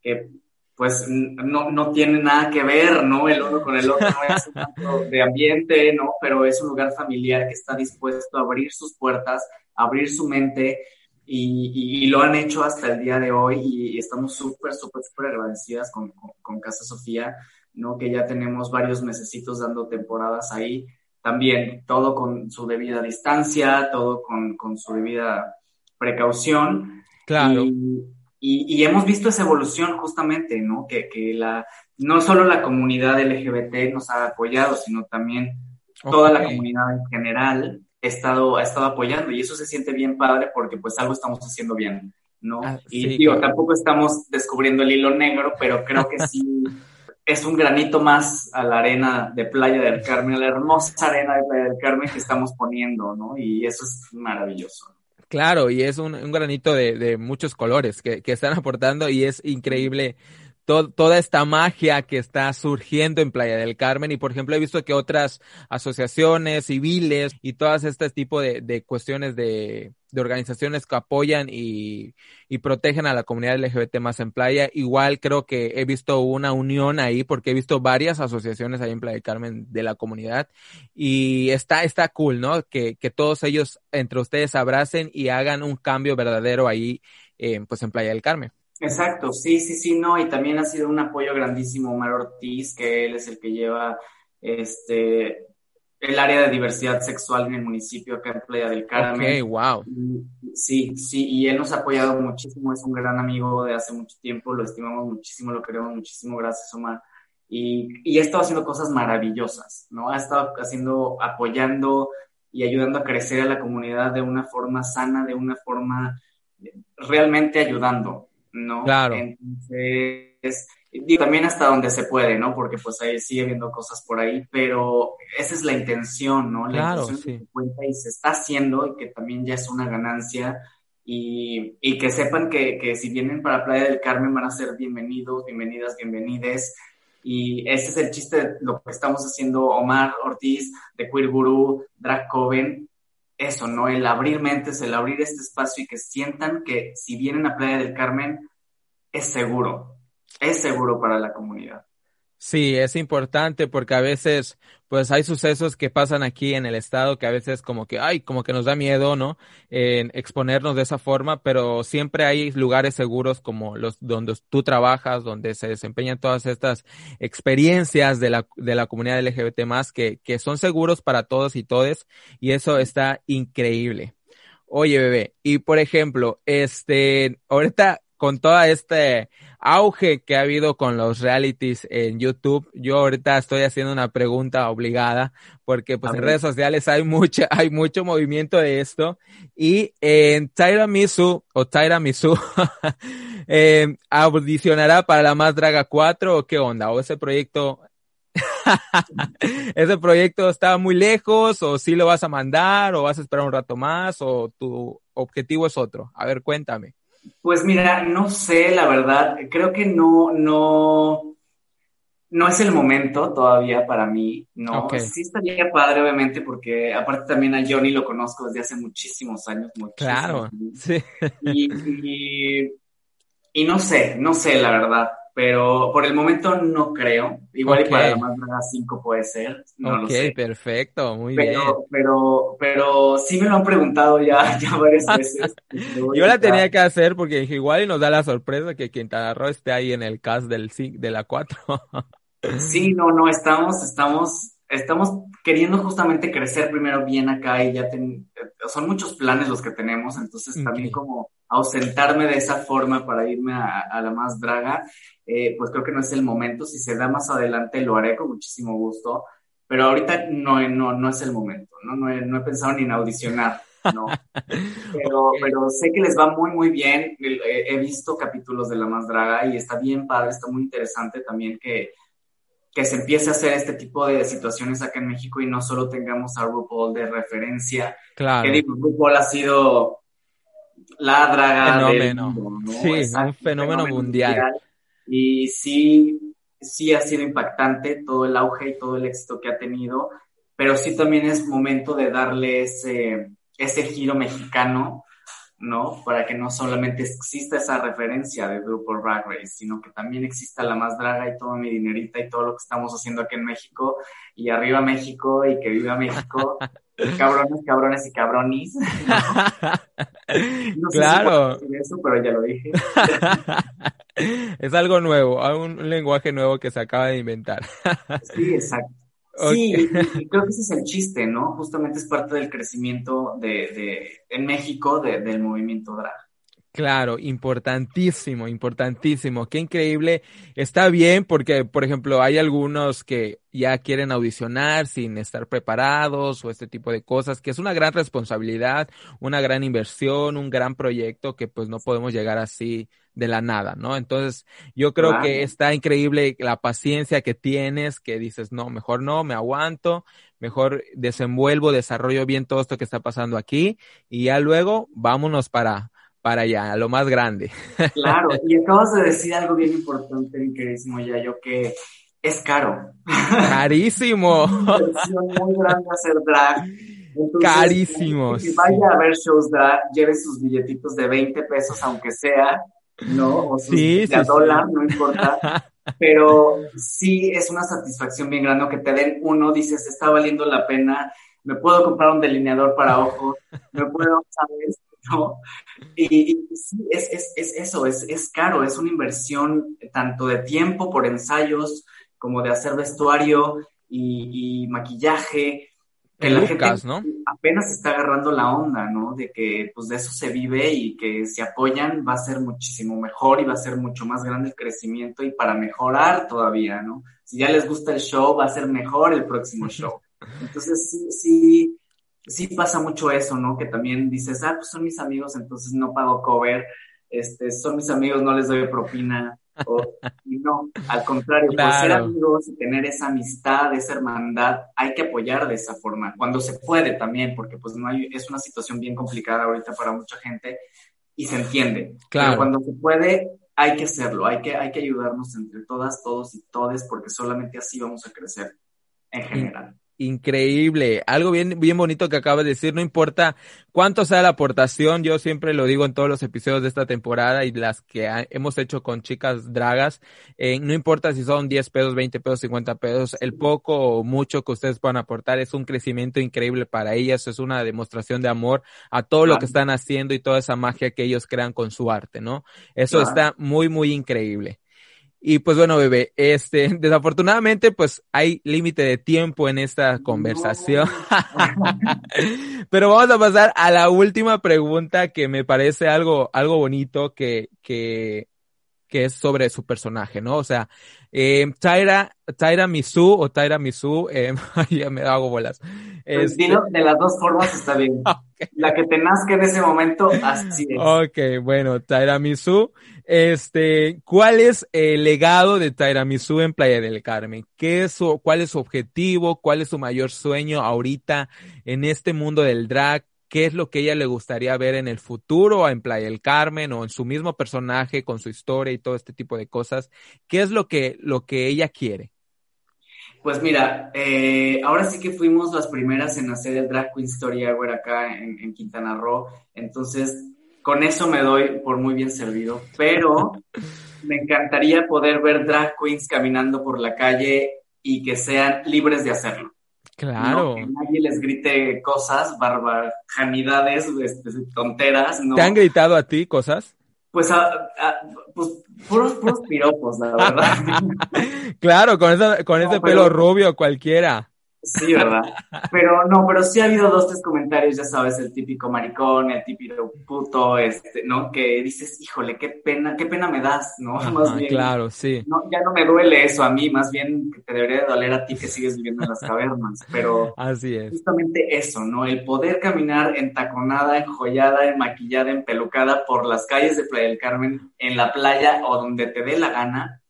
S3: que pues no, no tiene nada que ver, ¿no? El uno con el otro, no es un de ambiente, ¿no? Pero es un lugar familiar que está dispuesto a abrir sus puertas, abrir su mente y, y, lo han hecho hasta el día de hoy y estamos súper, súper, súper agradecidas con, con, con Casa Sofía, ¿no? Que ya tenemos varios mesecitos dando temporadas ahí también todo con su debida distancia, todo con, con su debida precaución.
S1: Claro.
S3: Y, y, hemos visto esa evolución justamente, ¿no? Que, que, la, no solo la comunidad LGBT nos ha apoyado, sino también toda la comunidad en general ha estado, ha estado apoyando y eso se siente bien padre porque pues algo estamos haciendo bien, ¿no? Ah, y digo, tampoco estamos descubriendo el hilo negro, pero creo que sí es un granito más a la arena de Playa del Carmen, a la hermosa arena de Playa del Carmen que estamos poniendo, ¿no? Y eso es maravilloso.
S1: Claro, y es un, granito de, de muchos colores que, que, están aportando y es increíble toda esta magia que está surgiendo en Playa del Carmen y por ejemplo he visto que otras asociaciones civiles y todas este tipo de, cuestiones de, organizaciones que apoyan y, protegen a la comunidad LGBT más en Playa, igual creo que he visto una unión ahí porque he visto varias asociaciones ahí en Playa del Carmen de la comunidad y está, está cool, ¿no? Que, que todos ellos entre ustedes abracen y hagan un cambio verdadero ahí, eh, pues en Playa del Carmen.
S3: Exacto, sí, sí, sí, no, y también ha sido un apoyo grandísimo Omar Ortiz, que él es el que lleva este el área de diversidad sexual en el municipio acá en Playa del Carmen.
S1: Ok, wow.
S3: Sí, sí, y él nos ha apoyado muchísimo, es un gran amigo de hace mucho tiempo, lo estimamos muchísimo, lo queremos muchísimo, gracias Omar. Y, y ha estado haciendo cosas maravillosas, ¿no? Ha estado haciendo, apoyando y ayudando a crecer a la comunidad de una forma sana, de una forma realmente ayudando. ¿No?
S1: Claro.
S3: Entonces, también hasta donde se puede, ¿no? Porque pues ahí sigue viendo cosas por ahí, pero esa es la intención, ¿no? La
S1: claro,
S3: intención sí. cuenta y se está haciendo y que también ya es una ganancia y, y que sepan que, que, si vienen para Playa del Carmen van a ser bienvenidos, bienvenidas, bienvenides. Y ese es el chiste de lo que estamos haciendo Omar Ortiz, de Queer Guru, Drag Coven, eso, ¿no? El abrir mentes, el abrir este espacio y que sientan que si vienen a Playa del Carmen, es seguro, es seguro para la comunidad.
S1: Sí, es importante porque a veces, pues hay sucesos que pasan aquí en el estado que a veces como que, ay, como que nos da miedo, ¿no? En exponernos de esa forma, pero siempre hay lugares seguros como los donde tú trabajas, donde se desempeñan todas estas experiencias de la, de la comunidad LGBT más que, que son seguros para todos y todes y eso está increíble. Oye, bebé, y por ejemplo, este, ahorita con toda este auge que ha habido con los realities en YouTube, yo ahorita estoy haciendo una pregunta obligada porque pues en redes sociales hay mucha, hay mucho movimiento de esto y en Tyra Misu o Tyra Misu eh, audicionará para la Más Draga 4 o qué onda o ese proyecto ese proyecto está muy lejos o si lo vas a mandar o vas a esperar un rato más o tu objetivo es otro. A ver, cuéntame.
S3: Pues mira, no sé, la verdad, creo que no, no, no es el momento todavía para mí, ¿no? Sí estaría padre, obviamente, porque aparte también a Johnny lo conozco desde hace muchísimos años.
S1: claro, sí.
S3: Y, y, no sé, no sé, la verdad pero por el momento no creo. Igual y para la más draga 5 puede ser. No lo sé.
S1: perfecto, muy
S3: pero,
S1: bien.
S3: Pero, pero sí me lo han preguntado ya, ya varias veces.
S1: Yo la tenía que hacer porque dije, igual y nos da la sorpresa que Quintana Roo esté ahí en el cast del, de la 4.
S3: sí, no, no, estamos, estamos, estamos queriendo justamente crecer primero bien acá y ya son muchos planes los que tenemos, entonces también como ausentarme de esa forma para irme a, la más draga, eh, pues creo que no es el momento. Si se da más adelante, lo haré con muchísimo gusto. Pero ahorita no, no, no es el momento, ¿no? No he, no he pensado ni en audicionar, ¿no? Pero, pero sé que les va muy, muy bien. He, visto capítulos de La Más Draga y está bien padre, está muy interesante también que, que se empiece a hacer este tipo de situaciones acá en México y no solo tengamos a RuPaul de referencia.
S1: Claro.
S3: Que digo, RuPaul ha sido la draga
S1: fenómeno. ¿no? Sí, un fenómeno, mundial.
S3: Y sí, sí ha sido impactante todo el auge y todo el éxito que ha tenido, pero sí también es momento de darle ese, ese giro mexicano, ¿no? Para que no solamente exista esa referencia de grupo Drag Race, sino que también exista la más draga y todo mi dinerita y todo lo que estamos haciendo aquí en México, y arriba México y que viva México. cabrones, cabrones y cabronis.
S1: No, claro.
S3: eso, pero ya lo dije.
S1: es algo nuevo, un lenguaje nuevo que se acaba de inventar.
S3: sí, exacto. Sí, y creo que ese es el chiste, ¿no? Justamente es parte del crecimiento de, de en México del movimiento drag.
S1: Claro, importantísimo, importantísimo. Qué increíble. Está bien porque, por ejemplo, hay algunos que ya quieren audicionar sin estar preparados o este tipo de cosas, que es una gran responsabilidad, una gran inversión, un gran proyecto que pues no podemos llegar así de la nada, ¿no? Entonces, yo creo que está increíble la paciencia que tienes, que dices, no, mejor no, me aguanto, mejor desenvuelvo, desarrollo bien todo esto que está pasando aquí y ya luego vámonos para para allá, a lo más grande.
S3: Claro, y acabas de decir algo bien importante, mi queridísimo yo que es caro.
S1: Carísimo.
S3: Es muy grande hacer drag.
S1: Carísimo.
S3: Si vaya a ver shows drag, lleve sus billetitos de 20 pesos, aunque sea, ¿no? O sus de dólar, no importa. Pero sí es una satisfacción bien grande que te den uno, dices, está valiendo la pena, me puedo comprar un delineador para ojos, me puedo, ¿sabes? ¿no? Y, sí, es, es, es, eso, es, es caro, es una inversión tanto de tiempo por ensayos como de hacer vestuario y, maquillaje.
S1: Que la gente
S3: apenas está agarrando la onda, ¿no? De que pues de eso se vive y que si apoyan va a ser muchísimo mejor y va a ser mucho más grande el crecimiento y para mejorar todavía, ¿no? Si ya les gusta el show, va a ser mejor el próximo show. Entonces sí, sí, sí pasa mucho eso, ¿no? Que también dices, ah, pues son mis amigos, entonces no pago cover, este, son mis amigos, no les doy propina. O, y no, al contrario, por ser amigos y tener esa amistad, esa hermandad, hay que apoyar de esa forma, cuando se puede también, porque pues no hay, es una situación bien complicada ahorita para mucha gente y se entiende. Claro. Pero cuando se puede, hay que hacerlo, hay que, hay que ayudarnos entre todas, todos y todes, porque solamente así vamos a crecer en general
S1: increíble. Algo bien, bien bonito que acabas de decir. No importa cuánto sea la aportación. Yo siempre lo digo en todos los episodios de esta temporada y las que hemos hecho con chicas dragas. Eh, no importa si son 10 pesos, 20 pesos, 50 pesos. El poco o mucho que ustedes puedan aportar es un crecimiento increíble para ellas. Es una demostración de amor a todo lo que están haciendo y toda esa magia que ellos crean con su arte, ¿no? Eso está muy, muy increíble. Y pues bueno, bebé, este, desafortunadamente, pues hay límite de tiempo en esta conversación. Pero vamos a pasar a la última pregunta que me parece algo, algo bonito que, que, que es sobre su personaje, ¿no? O sea, eh, Tyra, Tyra Misu o Tyra Misu, eh, ya me hago bolas.
S3: Pues este... de las dos formas está bien. La que te nazca en ese momento, así es.
S1: Ok, bueno, Tyra Misu. Este, ¿cuál es el legado de Tairamisu en Playa del Carmen? ¿Qué es su, cuál es su objetivo? ¿Cuál es su mayor sueño ahorita en este mundo del drag? ¿Qué es lo que ella le gustaría ver en el futuro en Playa del Carmen o en su mismo personaje con su historia y todo este tipo de cosas? ¿Qué es lo que, lo que ella quiere?
S3: Pues mira, eh, ahora sí que fuimos las primeras en hacer el Drag Queen Story Hour acá en, en Quintana Roo. Entonces, con eso me doy por muy bien servido, pero me encantaría poder ver drag queens caminando por la calle y que sean libres de hacerlo.
S1: Claro.
S3: que nadie les grite cosas, barbajanidades, este, tonteras. ¿no?
S1: ¿Te han gritado a ti cosas?
S3: Pues, pues puros, puros piropos, la verdad.
S1: claro, con, con ese pelo rubio cualquiera.
S3: Sí, ¿verdad? Pero no, pero sí ha habido dos, tres comentarios, ya sabes, el típico maricón, el típico puto, este, ¿no? Que dices, híjole, qué pena, qué pena me das, ¿no?
S1: más bien. Claro, sí.
S3: No, ya no me duele eso a mí, más bien que te debería doler a ti que sigues viviendo en las cavernas, pero.
S1: Así es.
S3: Justamente eso, ¿no? El poder caminar entaconada, enjollada, enmaquillada, empelucada por las calles de Playa del Carmen, en la playa o donde te dé la gana,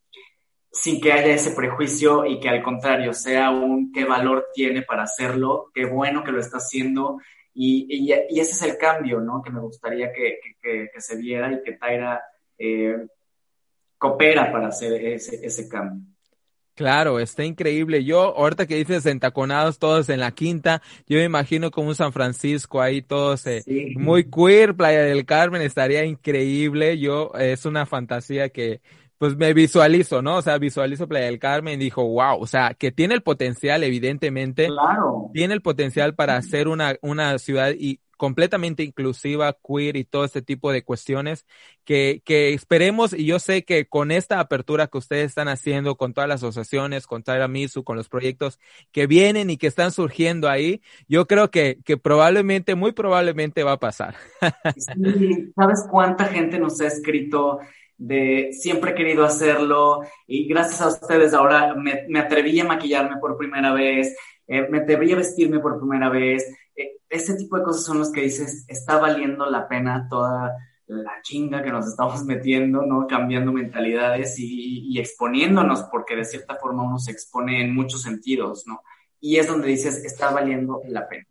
S3: sin que haya ese prejuicio y que al contrario sea un qué valor tiene para hacerlo, qué bueno que lo está haciendo y, y, ese es el cambio, ¿no? Que me gustaría que, que, que se viera y que Taira eh, coopera para hacer ese, ese cambio.
S1: Claro, está increíble. Yo, ahorita que dices entaconados todos en la quinta, yo me imagino como un San Francisco ahí todos eh, muy queer, Playa del Carmen, estaría increíble. Yo, es una fantasía que, pues me visualizo, ¿no? O sea, visualizo Playa del Carmen y dijo, wow, o sea, que tiene el potencial, evidentemente.
S3: Claro.
S1: Tiene el potencial para ser una, una ciudad y completamente inclusiva, queer y todo este tipo de cuestiones que, que esperemos y yo sé que con esta apertura que ustedes están haciendo con todas las asociaciones, con Tyra Misu, con los proyectos que vienen y que están surgiendo ahí, yo creo que, que probablemente, muy probablemente va a pasar.
S3: Sí, ¿sabes cuánta gente nos ha escrito? De siempre he querido hacerlo y gracias a ustedes ahora me, atreví a maquillarme por primera vez, eh, me atreví a vestirme por primera vez. Eh, ese tipo de cosas son los que dices, está valiendo la pena toda la chinga que nos estamos metiendo, ¿no? Cambiando mentalidades y, y exponiéndonos, porque de cierta forma uno se expone en muchos sentidos, ¿no? Y es donde dices, está valiendo la pena.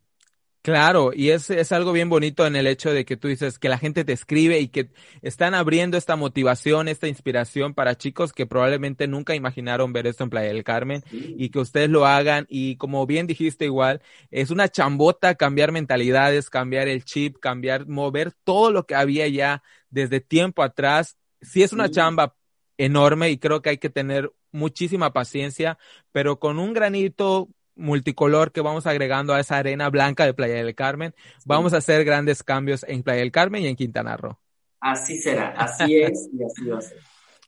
S1: Claro, y es, es algo bien bonito en el hecho de que tú dices que la gente te escribe y que están abriendo esta motivación, esta inspiración para chicos que probablemente nunca imaginaron ver esto en Playa del Carmen y que ustedes lo hagan. Y como bien dijiste igual, es una chambota cambiar mentalidades, cambiar el chip, cambiar, mover todo lo que había ya desde tiempo atrás. Sí es una chamba enorme y creo que hay que tener muchísima paciencia, pero con un granito multicolor que vamos agregando a esa arena blanca de Playa del Carmen, vamos a hacer grandes cambios en Playa del Carmen y en Quintana Roo.
S3: Así será, así es y así va a ser.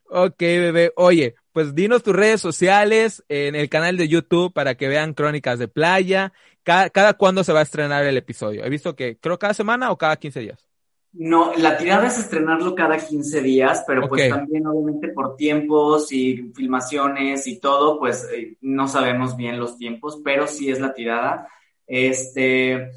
S1: Ok, bebé. Oye, pues dinos tus redes sociales en el canal de YouTube para que vean Crónicas de Playa. Cada, cada cuándo se va a estrenar el episodio. He visto que creo cada semana o cada 15 días.
S3: No, la tirada es estrenarlo cada 15 días, pero pues también obviamente por tiempos y filmaciones y todo, pues eh, no sabemos bien los tiempos, pero sí es la tirada. Este,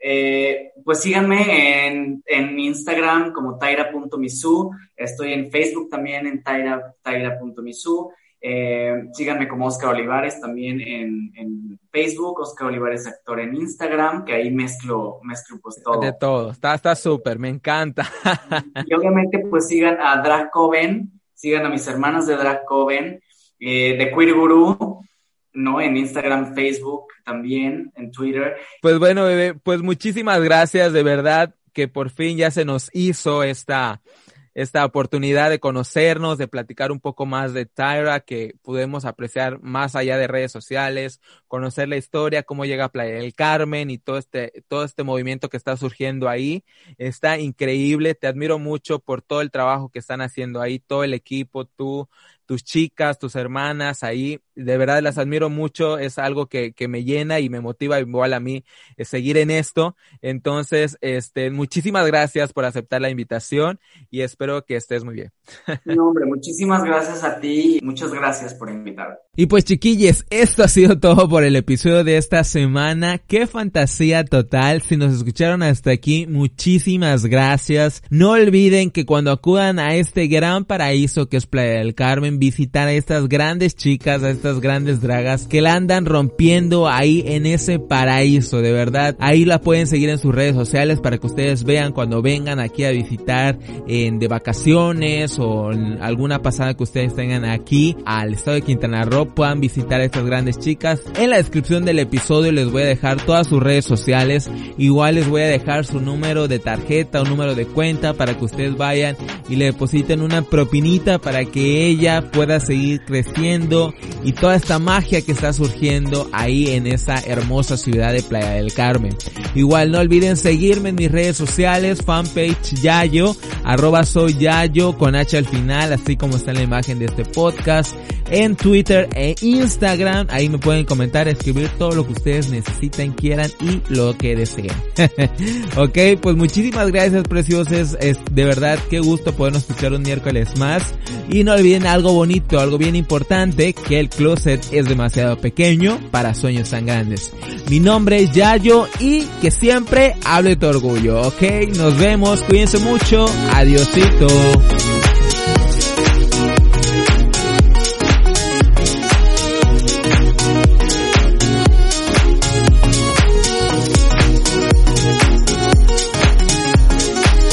S3: eh, pues síganme en, en Instagram como taira.misu, estoy en Facebook también en taira.misu Eh, síganme como Oscar Olivares también en, en, Facebook, Oscar Olivares Actor en Instagram, que ahí mezclo, mezclo pues todo.
S1: De todo, está súper, me encanta.
S3: y obviamente pues sigan a Drag Coven, sigan a mis hermanas de Drag Coven, eh, de Queer Guru, ¿no? En Instagram, Facebook también, en Twitter.
S1: Pues bueno, bebé, pues muchísimas gracias, de verdad que por fin ya se nos hizo esta, esta oportunidad de conocernos, de platicar un poco más de Tyra, que pudimos apreciar más allá de redes sociales, conocer la historia, cómo llega a Playa del Carmen y todo este, todo este movimiento que está surgiendo ahí. Está increíble, te admiro mucho por todo el trabajo que están haciendo ahí, todo el equipo, tú, tus chicas, tus hermanas ahí, de verdad las admiro mucho, es algo que, que me llena y me motiva igual a mí eh, seguir en esto. Entonces, este, muchísimas gracias por aceptar la invitación y espero que estés muy bien.
S3: No, hombre, muchísimas gracias a ti y muchas gracias por invitarme.
S1: Y pues chiquilles, esto ha sido todo por el episodio de esta semana. Qué fantasía total. Si nos escucharon hasta aquí, muchísimas gracias. No olviden que cuando acudan a este gran paraíso que es Playa del Carmen, visitar a estas grandes chicas, a estas grandes dragas que la andan rompiendo ahí en ese paraíso, de verdad. Ahí la pueden seguir en sus redes sociales para que ustedes vean cuando vengan aquí a visitar en, de vacaciones o en alguna pasada que ustedes tengan aquí al estado de Quintana Roo, puedan visitar a estas grandes chicas. En la descripción del episodio les voy a dejar todas sus redes sociales. Igual les voy a dejar su número de tarjeta o número de cuenta para que ustedes vayan y le depositen una propinita para que ella pueda seguir creciendo y toda esta magia que está surgiendo ahí en esa hermosa ciudad de Playa del Carmen. Igual no olviden seguirme en mis redes sociales, fanpage Yayo, arroba soy con H al final, así como está en la imagen de este podcast, en Twitter e Instagram, ahí me pueden comentar, escribir todo lo que ustedes necesiten, quieran y lo que deseen. ok, pues muchísimas gracias preciosos, es de verdad qué gusto podernos escuchar un miércoles más y no olviden algo bonito, algo bien importante, que el closet es demasiado pequeño para sueños tan grandes. Mi nombre es Yayo y que siempre hable tu orgullo, ok? Nos vemos, cuídense mucho, adiosito.